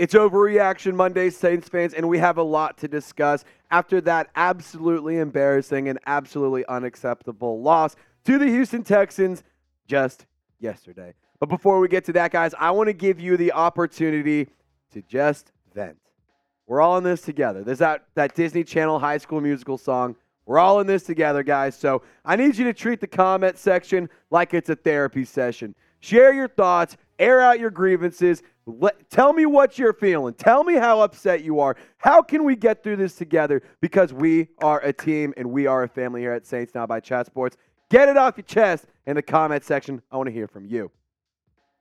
It's Overreaction Monday, Saints fans, and we have a lot to discuss after that absolutely embarrassing and absolutely unacceptable loss to the Houston Texans just yesterday. But before we get to that, guys, I want to give you the opportunity to just vent. We're all in this together. There's that, that Disney Channel high school musical song. We're all in this together, guys. So I need you to treat the comment section like it's a therapy session. Share your thoughts, air out your grievances. Let, tell me what you're feeling. Tell me how upset you are. How can we get through this together? Because we are a team and we are a family here at Saints Now by Chat Sports. Get it off your chest in the comment section. I want to hear from you.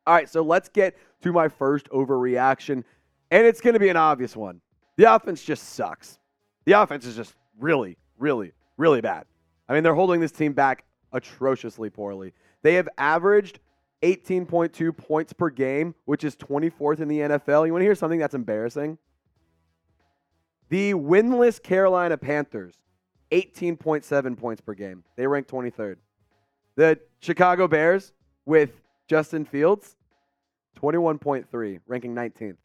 All right, so let's get to my first overreaction, and it's going to be an obvious one. The offense just sucks. The offense is just really, really, really bad. I mean, they're holding this team back atrociously poorly. They have averaged 18.2 points per game, which is 24th in the NFL. You want to hear something that's embarrassing? The winless Carolina Panthers, 18.7 points per game. They rank 23rd. The Chicago Bears with Justin Fields, 21.3, ranking 19th.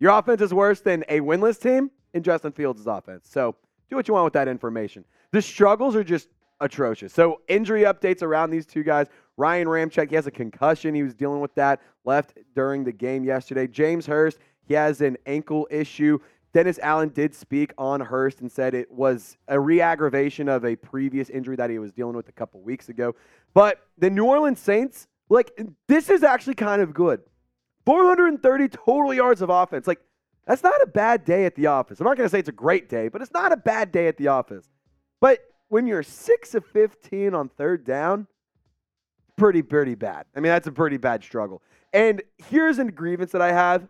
Your offense is worse than a winless team in Justin Fields' offense. So do what you want with that information. The struggles are just atrocious. So injury updates around these two guys. Ryan Ramczyk, he has a concussion. He was dealing with that, left during the game yesterday. James Hurst, he has an ankle issue. Dennis Allen did speak on Hurst and said it was a re aggravation of a previous injury that he was dealing with a couple weeks ago. But the New Orleans Saints, like, this is actually kind of good. 430 total yards of offense. Like, that's not a bad day at the office. I'm not going to say it's a great day, but it's not a bad day at the office. But when you're 6 of 15 on third down, pretty, pretty bad. I mean, that's a pretty bad struggle. And here's a grievance that I have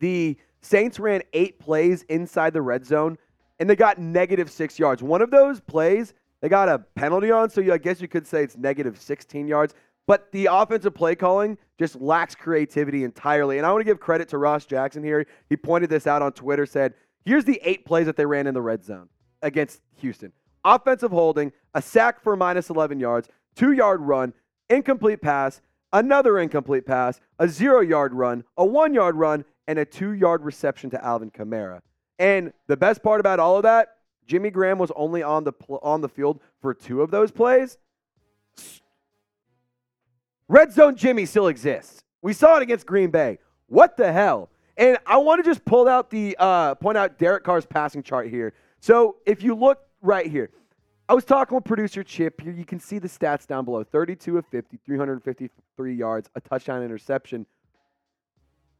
the Saints ran eight plays inside the red zone, and they got negative six yards. One of those plays, they got a penalty on, so I guess you could say it's negative 16 yards. But the offensive play calling just lacks creativity entirely. And I want to give credit to Ross Jackson here. He pointed this out on Twitter, said, here's the eight plays that they ran in the red zone against Houston. Offensive holding, a sack for minus 11 yards, two yard run, incomplete pass, another incomplete pass, a zero yard run, a one yard run, and a two yard reception to Alvin Kamara. And the best part about all of that, Jimmy Graham was only on the pl- on the field for two of those plays. Red zone Jimmy still exists. We saw it against Green Bay. What the hell? And I want to just pull out the uh, point out Derek Carr's passing chart here. So if you look right here, I was talking with producer Chip. Here you can see the stats down below: 32 of 50, 353 yards, a touchdown, interception.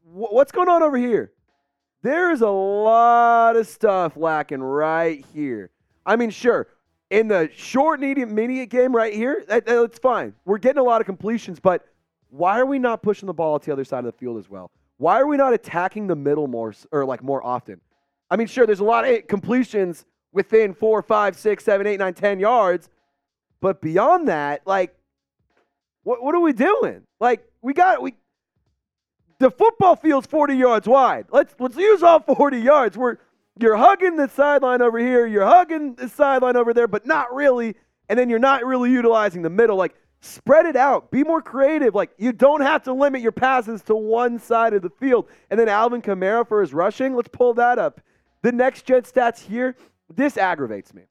what's going on over here? There's a lot of stuff lacking right here. I mean, sure, in the short and intermediate game right here, that, that's fine. We're getting a lot of completions, but why are we not pushing the ball to the other side of the field as well? Why are we not attacking the middle more or like more often? I mean, sure, there's a lot of completions within four, five, six, seven, eight, nine, ten yards, but beyond that, like, what what are we doing? Like, we got we the football field's 40 yards wide. Let's let's use all 40 yards. We're you're hugging the sideline over here, you're hugging the sideline over there, but not really. And then you're not really utilizing the middle. Like, spread it out. Be more creative. Like, you don't have to limit your passes to one side of the field. And then Alvin Kamara for his rushing, let's pull that up. The next gen stats here, this aggravates me.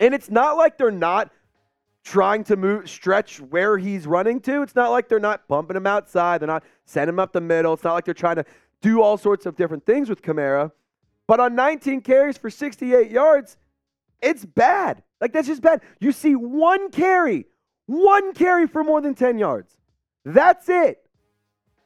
And it's not like they're not trying to move stretch where he's running to. It's not like they're not bumping him outside. They're not sending him up the middle. It's not like they're trying to do all sorts of different things with Kamara. But on 19 carries for 68 yards, it's bad. Like, that's just bad. You see one carry, one carry for more than 10 yards. That's it.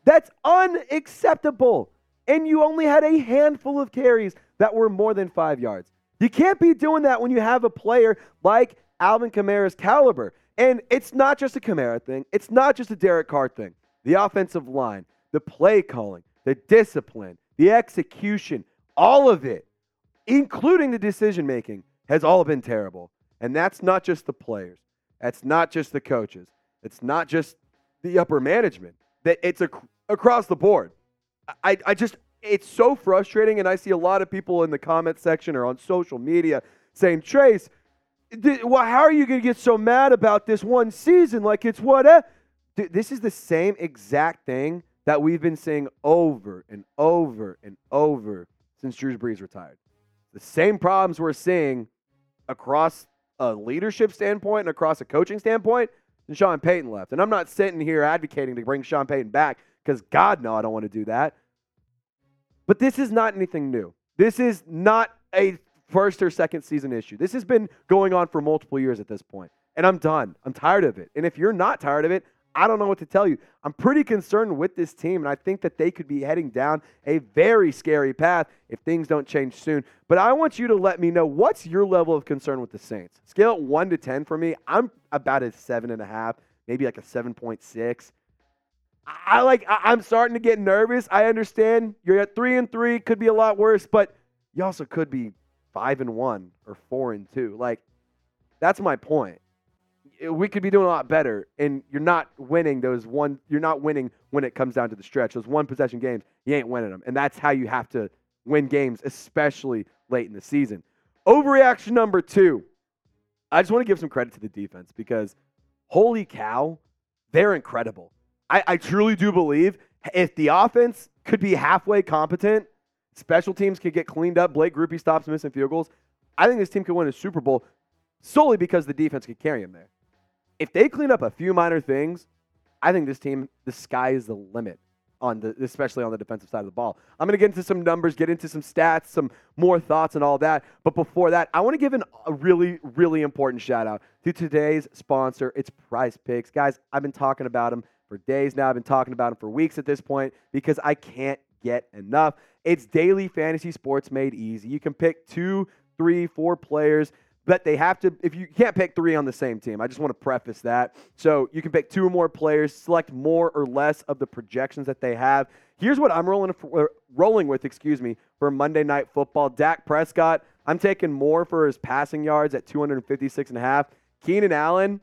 That's unacceptable. And you only had a handful of carries that were more than five yards. You can't be doing that when you have a player like Alvin Kamara's caliber. And it's not just a Kamara thing, it's not just a Derek Carr thing. The offensive line, the play calling, the discipline, the execution, all of it, including the decision making, has all been terrible. And that's not just the players. That's not just the coaches. It's not just the upper management. That it's a, across the board. I, I just it's so frustrating, and I see a lot of people in the comment section or on social media saying, Trace, th- well, how are you going to get so mad about this one season? Like it's what? Th- this is the same exact thing that we've been saying over and over and over since Drew Brees retired. The same problems we're seeing across a leadership standpoint and across a coaching standpoint and Sean Payton left. And I'm not sitting here advocating to bring Sean Payton back because God, no, I don't want to do that. But this is not anything new. This is not a first or second season issue. This has been going on for multiple years at this point. And I'm done. I'm tired of it. And if you're not tired of it, I don't know what to tell you. I'm pretty concerned with this team, and I think that they could be heading down a very scary path if things don't change soon. But I want you to let me know what's your level of concern with the Saints. Scale it one to ten for me. I'm about a seven and a half, maybe like a seven point six. I like. I'm starting to get nervous. I understand you're at three and three, could be a lot worse, but you also could be five and one or four and two. Like that's my point. We could be doing a lot better, and you're not winning those one. You're not winning when it comes down to the stretch. Those one possession games, you ain't winning them, and that's how you have to win games, especially late in the season. Overreaction number two. I just want to give some credit to the defense because holy cow, they're incredible. I, I truly do believe if the offense could be halfway competent, special teams could get cleaned up, Blake Grupe stops missing field goals, I think this team could win a Super Bowl solely because the defense could carry them there. If they clean up a few minor things, I think this team, the sky is the limit on the, especially on the defensive side of the ball. I'm going to get into some numbers, get into some stats, some more thoughts and all that. But before that, I want to give an, a really, really important shout out to today's sponsor. It's Prize Picks. Guys, I've been talking about them for days now. I've been talking about them for weeks at this point because I can't get enough. It's daily fantasy sports made easy. You can pick two, three, four players, but they have to, if you can't pick three on the same team, I just want to preface that. So you can pick two or more players, select more or less of the projections that they have. Here's what I'm rolling, for, er, rolling with, excuse me, for Monday Night Football. Dak Prescott, I'm taking more for his passing yards at 256 and a half. Keenan Allen,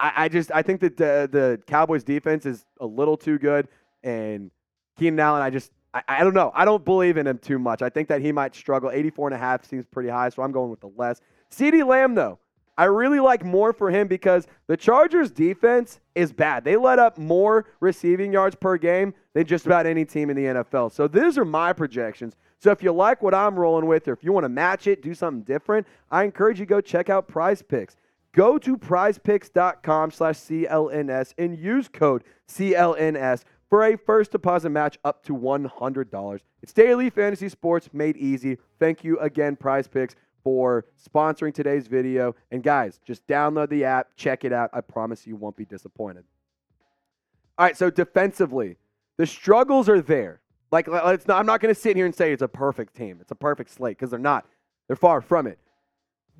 I, I just I think that the, the Cowboys defense is a little too good, and Keenan Allen, I just I, I don't know. I don't believe in him too much. I think that he might struggle. 84 and a half seems pretty high, so I'm going with the less. CeeDee Lamb, though, I really like more for him because the Chargers defense is bad. They let up more receiving yards per game than just about any team in the NFL. So these are my projections. So if you like what I'm rolling with, or if you want to match it, do something different, I encourage you to go check out Prize Picks. Go to prizepicks.com slash CLNS and use code CLNS for a first deposit match up to $100. It's daily fantasy sports made easy. Thank you again, Prize Picks, for sponsoring today's video. And guys, just download the app, check it out. I promise you won't be disappointed. All right, so defensively, the struggles are there. Like, not, I'm not going to sit here and say it's a perfect team. It's a perfect slate because they're not. They're far from it.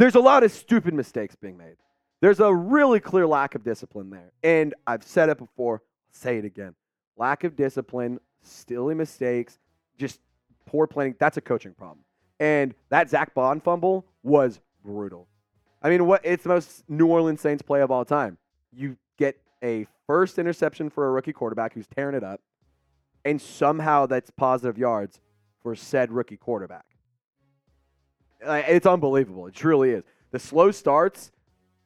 There's a lot of stupid mistakes being made. There's a really clear lack of discipline there. And I've said it before, say it again. Lack of discipline, silly mistakes, just poor planning. That's a coaching problem. And that Zack Baun fumble was brutal. I mean, what it's the most New Orleans Saints play of all time. You get a first interception for a rookie quarterback who's tearing it up, and somehow that's positive yards for said rookie quarterback. It's unbelievable. It truly is. The slow starts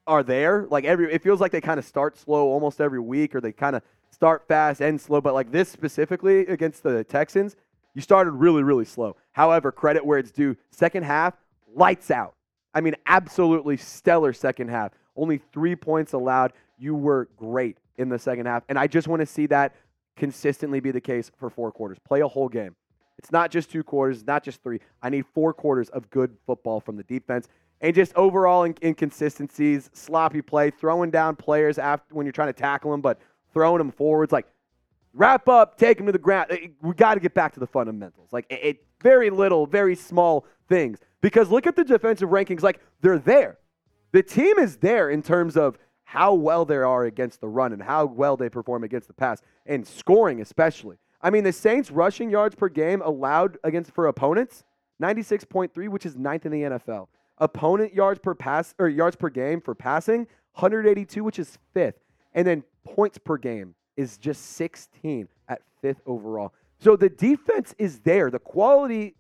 are there. Like every, it feels like they kind of start slow almost every week, or they kind of start fast and slow. But like this specifically against the Texans, you started really, really slow. However, credit where it's due. Second half, lights out. I mean, absolutely stellar second half. Only three points allowed. You were great in the second half. And I just want to see that consistently be the case for four quarters. Play a whole game. It's not just two quarters, not just three. I need four quarters of good football from the defense. And just overall inconsistencies, sloppy play, throwing down players after when you're trying to tackle them, but throwing them forwards. Like, wrap up, take them to the ground. Eh, we got to get back to the fundamentals. Like, it, it very little, very small things. Because look at the defensive rankings. Like, they're there. The team is there in terms of how well they are against the run and how well they perform against the pass and scoring, especially. I mean, the Saints rushing yards per game allowed against for opponents, 96.3, which is ninth in the NFL. Opponent yards per pass or yards per game for passing, 182, which is fifth. And then points per game is just 16 at fifth overall. So the defense is there. The quality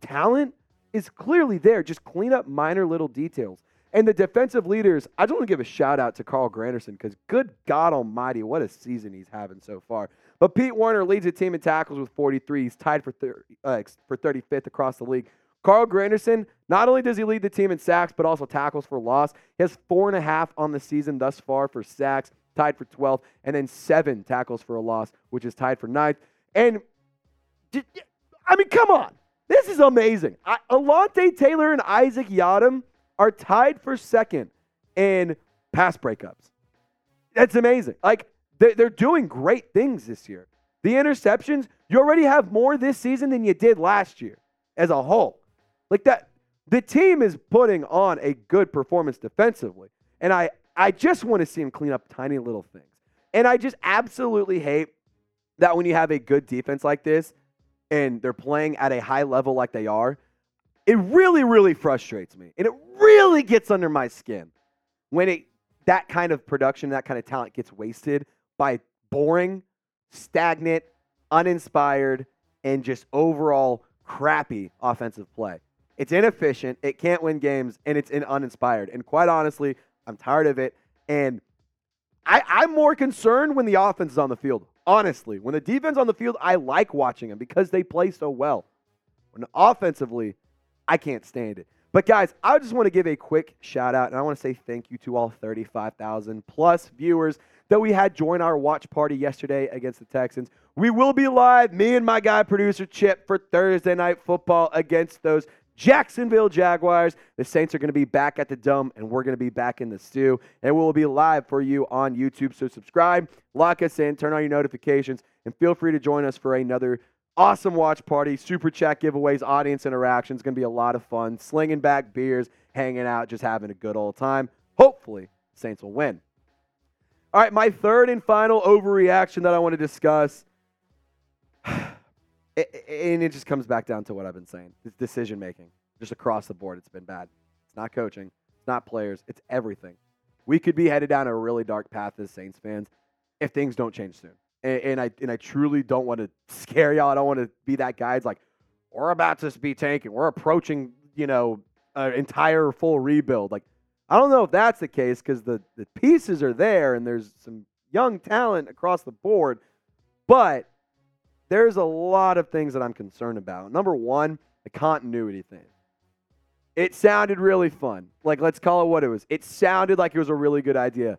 talent is clearly there. Just clean up minor little details. And the defensive leaders, I just want to give a shout out to Carl Granderson because good God Almighty, what a season he's having so far. But Pete Werner leads the team in tackles with 43. He's tied for, 30, uh, for 35th across the league. Carl Granderson, not only does he lead the team in sacks, but also tackles for loss. He has four and a half on the season thus far for sacks, tied for 12th, and then seven tackles for a loss, which is tied for ninth. And I mean, come on. This is amazing. I, Alontae Taylor and Isaac Yiadom are tied for second in pass breakups. That's amazing. Like, they're doing great things this year. The interceptions, you already have more this season than you did last year as a whole. Like that, the team is putting on a good performance defensively. And I, I just want to see him clean up tiny little things. And I just absolutely hate that when you have a good defense like this and they're playing at a high level like they are, it really, really frustrates me. And it really gets under my skin when it that kind of production, that kind of talent gets wasted by boring, stagnant, uninspired, and just overall crappy offensive play. It's inefficient, it can't win games, and it's in uninspired. And quite honestly, I'm tired of it. And I, I'm more concerned when the offense is on the field. Honestly, when the defense on the field, I like watching them because they play so well. When offensively, I can't stand it. But guys, I just want to give a quick shout out and I want to say thank you to all 35,000 plus viewers that we had join our watch party yesterday against the Texans. We will be live, me and my guy producer Chip, for Thursday night football against those Jacksonville Jaguars. The Saints are going to be back at the Dome, and we're going to be back in the stew. And we'll be live for you on YouTube. So subscribe, lock us in, turn on your notifications, and feel free to join us for another awesome watch party, super chat giveaways, audience interactions. Going to be a lot of fun. Slinging back beers, hanging out, just having a good old time. Hopefully, Saints will win. All right, my third and final overreaction that I want to discuss and it just comes back down to what I've been saying. It's decision making. Just across the board, it's been bad. It's not coaching, it's not players, it's everything. We could be headed down a really dark path as Saints fans if things don't change soon. And, and I and I truly don't want to scare y'all. I don't want to be that guy. It's like we're about to be tanking. We're approaching, you know, an entire full rebuild. Like I don't know if that's the case because the the pieces are there and there's some young talent across the board, but there's a lot of things that I'm concerned about. Number one, the continuity thing. It sounded really fun. Like, let's call it what it was. It sounded like it was a really good idea.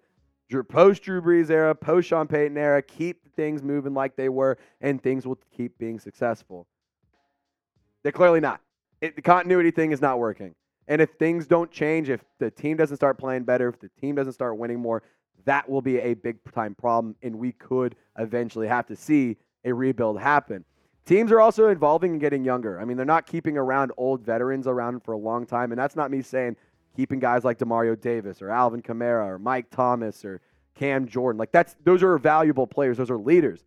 Post Drew Brees era, post Sean Payton era, keep things moving like they were, and things will keep being successful. They're clearly not. It, the continuity thing is not working. And if things don't change, if the team doesn't start playing better, if the team doesn't start winning more, that will be a big time problem. And we could eventually have to see a rebuild happen. Teams are also evolving and getting younger. I mean, they're not keeping around old veterans around for a long time, and that's not me saying keeping guys like Demario Davis or Alvin Kamara or Mike Thomas or Cam Jordan. Like that's those are valuable players. Those are leaders.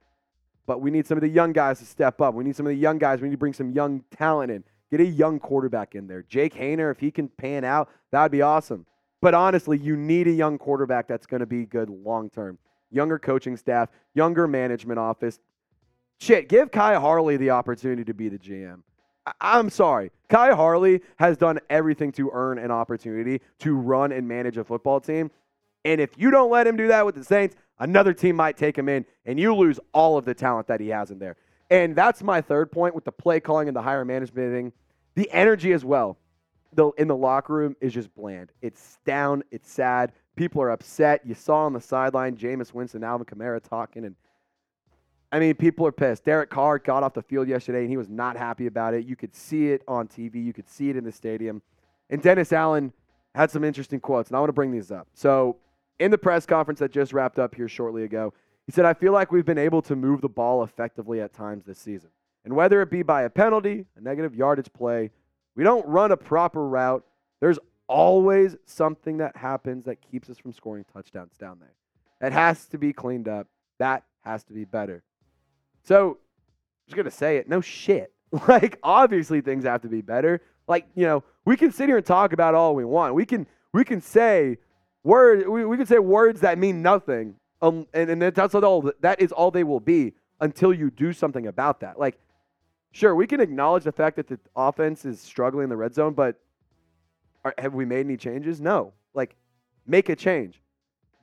But we need some of the young guys to step up. We need some of the young guys. We need to bring some young talent in. Get a young quarterback in there. Jake Haener, if he can pan out, that would be awesome. But honestly, you need a young quarterback that's going to be good long term. Younger coaching staff, younger management office, Shit, give Khai Harley the opportunity to be the GM. I- am sorry. Khai Harley has done everything to earn an opportunity to run and manage a football team. And if you don't let him do that with the Saints, another team might take him in and you lose all of the talent that he has in there. And that's my third point with the play calling and the higher management thing. The energy as well the, in the locker room is just bland. It's down. It's sad. People are upset. You saw on the sideline Jameis Winston, Alvin Kamara talking, and I mean, people are pissed. Derek Carr got off the field yesterday and he was not happy about it. You could see it on TV, you could see it in the stadium. And Dennis Allen had some interesting quotes, and I want to bring these up. So, in the press conference that just wrapped up here shortly ago, he said, I feel like we've been able to move the ball effectively at times this season. And whether it be by a penalty, a negative yardage play, we don't run a proper route, there's always something that happens that keeps us from scoring touchdowns down there. It has to be cleaned up. That has to be better. So I'm just gonna say it. No shit. Like obviously things have to be better. Like you know we can sit here and talk about all we want. We can we can say words we, we can say words that mean nothing. Um, and, and that's all that is all they will be until you do something about that. Like sure we can acknowledge the fact that the offense is struggling in the red zone, but are, have we made any changes? No. Like make a change.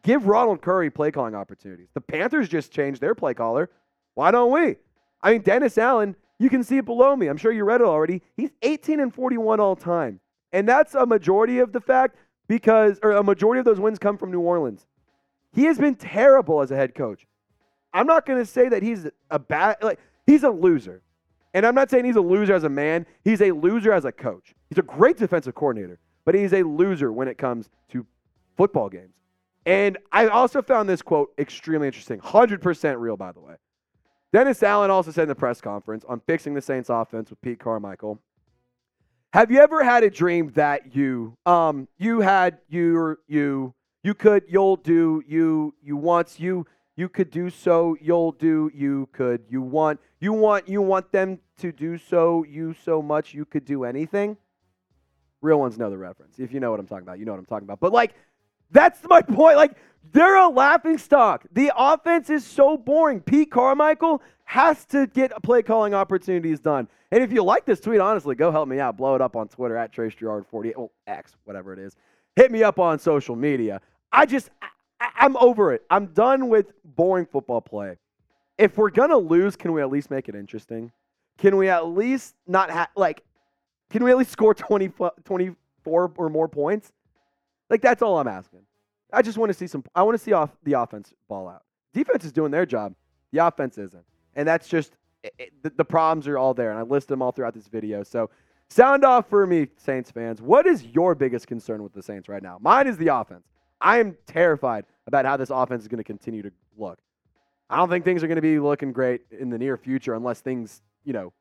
Give Ronald Curry play calling opportunities. The Panthers just changed their play caller Why don't we? I mean, Dennis Allen, you can see it below me. I'm sure you read it already. He's 18 and 41 all time. And that's a majority of the fact because, or a majority of those wins come from New Orleans. He has been terrible as a head coach. I'm not going to say that he's a bad, like, he's a loser. And I'm not saying he's a loser as a man. He's a loser as a coach. He's a great defensive coordinator, but he's a loser when it comes to football games. And I also found this quote extremely interesting. 100% real, by the way. Dennis Allen also said in the press conference on fixing the Saints offense with Pete Carmichael. Have you ever had a dream that you um you had you you you could you'll do you you once you you could do so you'll do you could. You want you want you want them to do so you so much you could do anything. Real ones know the reference if you know what i'm talking about you know what i'm talking about. But like that's my point like they're a laughing stock. The offense is so boring. Pete carmichael has to get play calling opportunities done. And if you like this tweet honestly go help me out. Blow it up on twitter at trace 48 oh x whatever it is. Hit me up on social media i just I, am over it. I'm done with boring football play. If we're gonna lose, can we at least make it interesting? Can we at least not have like? Can we at least score 20, 24 or more points? Like that's all I'm asking. I just want to see some. I want to see off the offense ball out. Defense is doing their job. The offense isn't, and that's just it, the, the problems are all there. And I list them all throughout this video. So sound off for me, Saints fans. What is your biggest concern with the Saints right now? Mine is the offense. I am terrified about how this offense is going to continue to look. I don't think things are going to be looking great in the near future unless things, you know,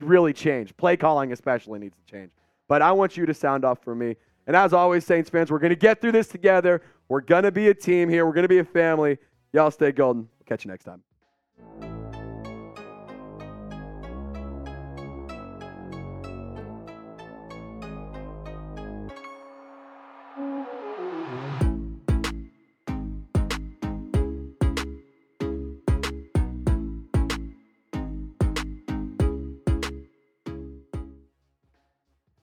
really change. Play calling especially needs to change. But I want you to sound off for me. And as always, Saints fans, we're going to get through this together. We're going to be a team here. We're going to be a family. Y'all stay golden. We'll catch you next time.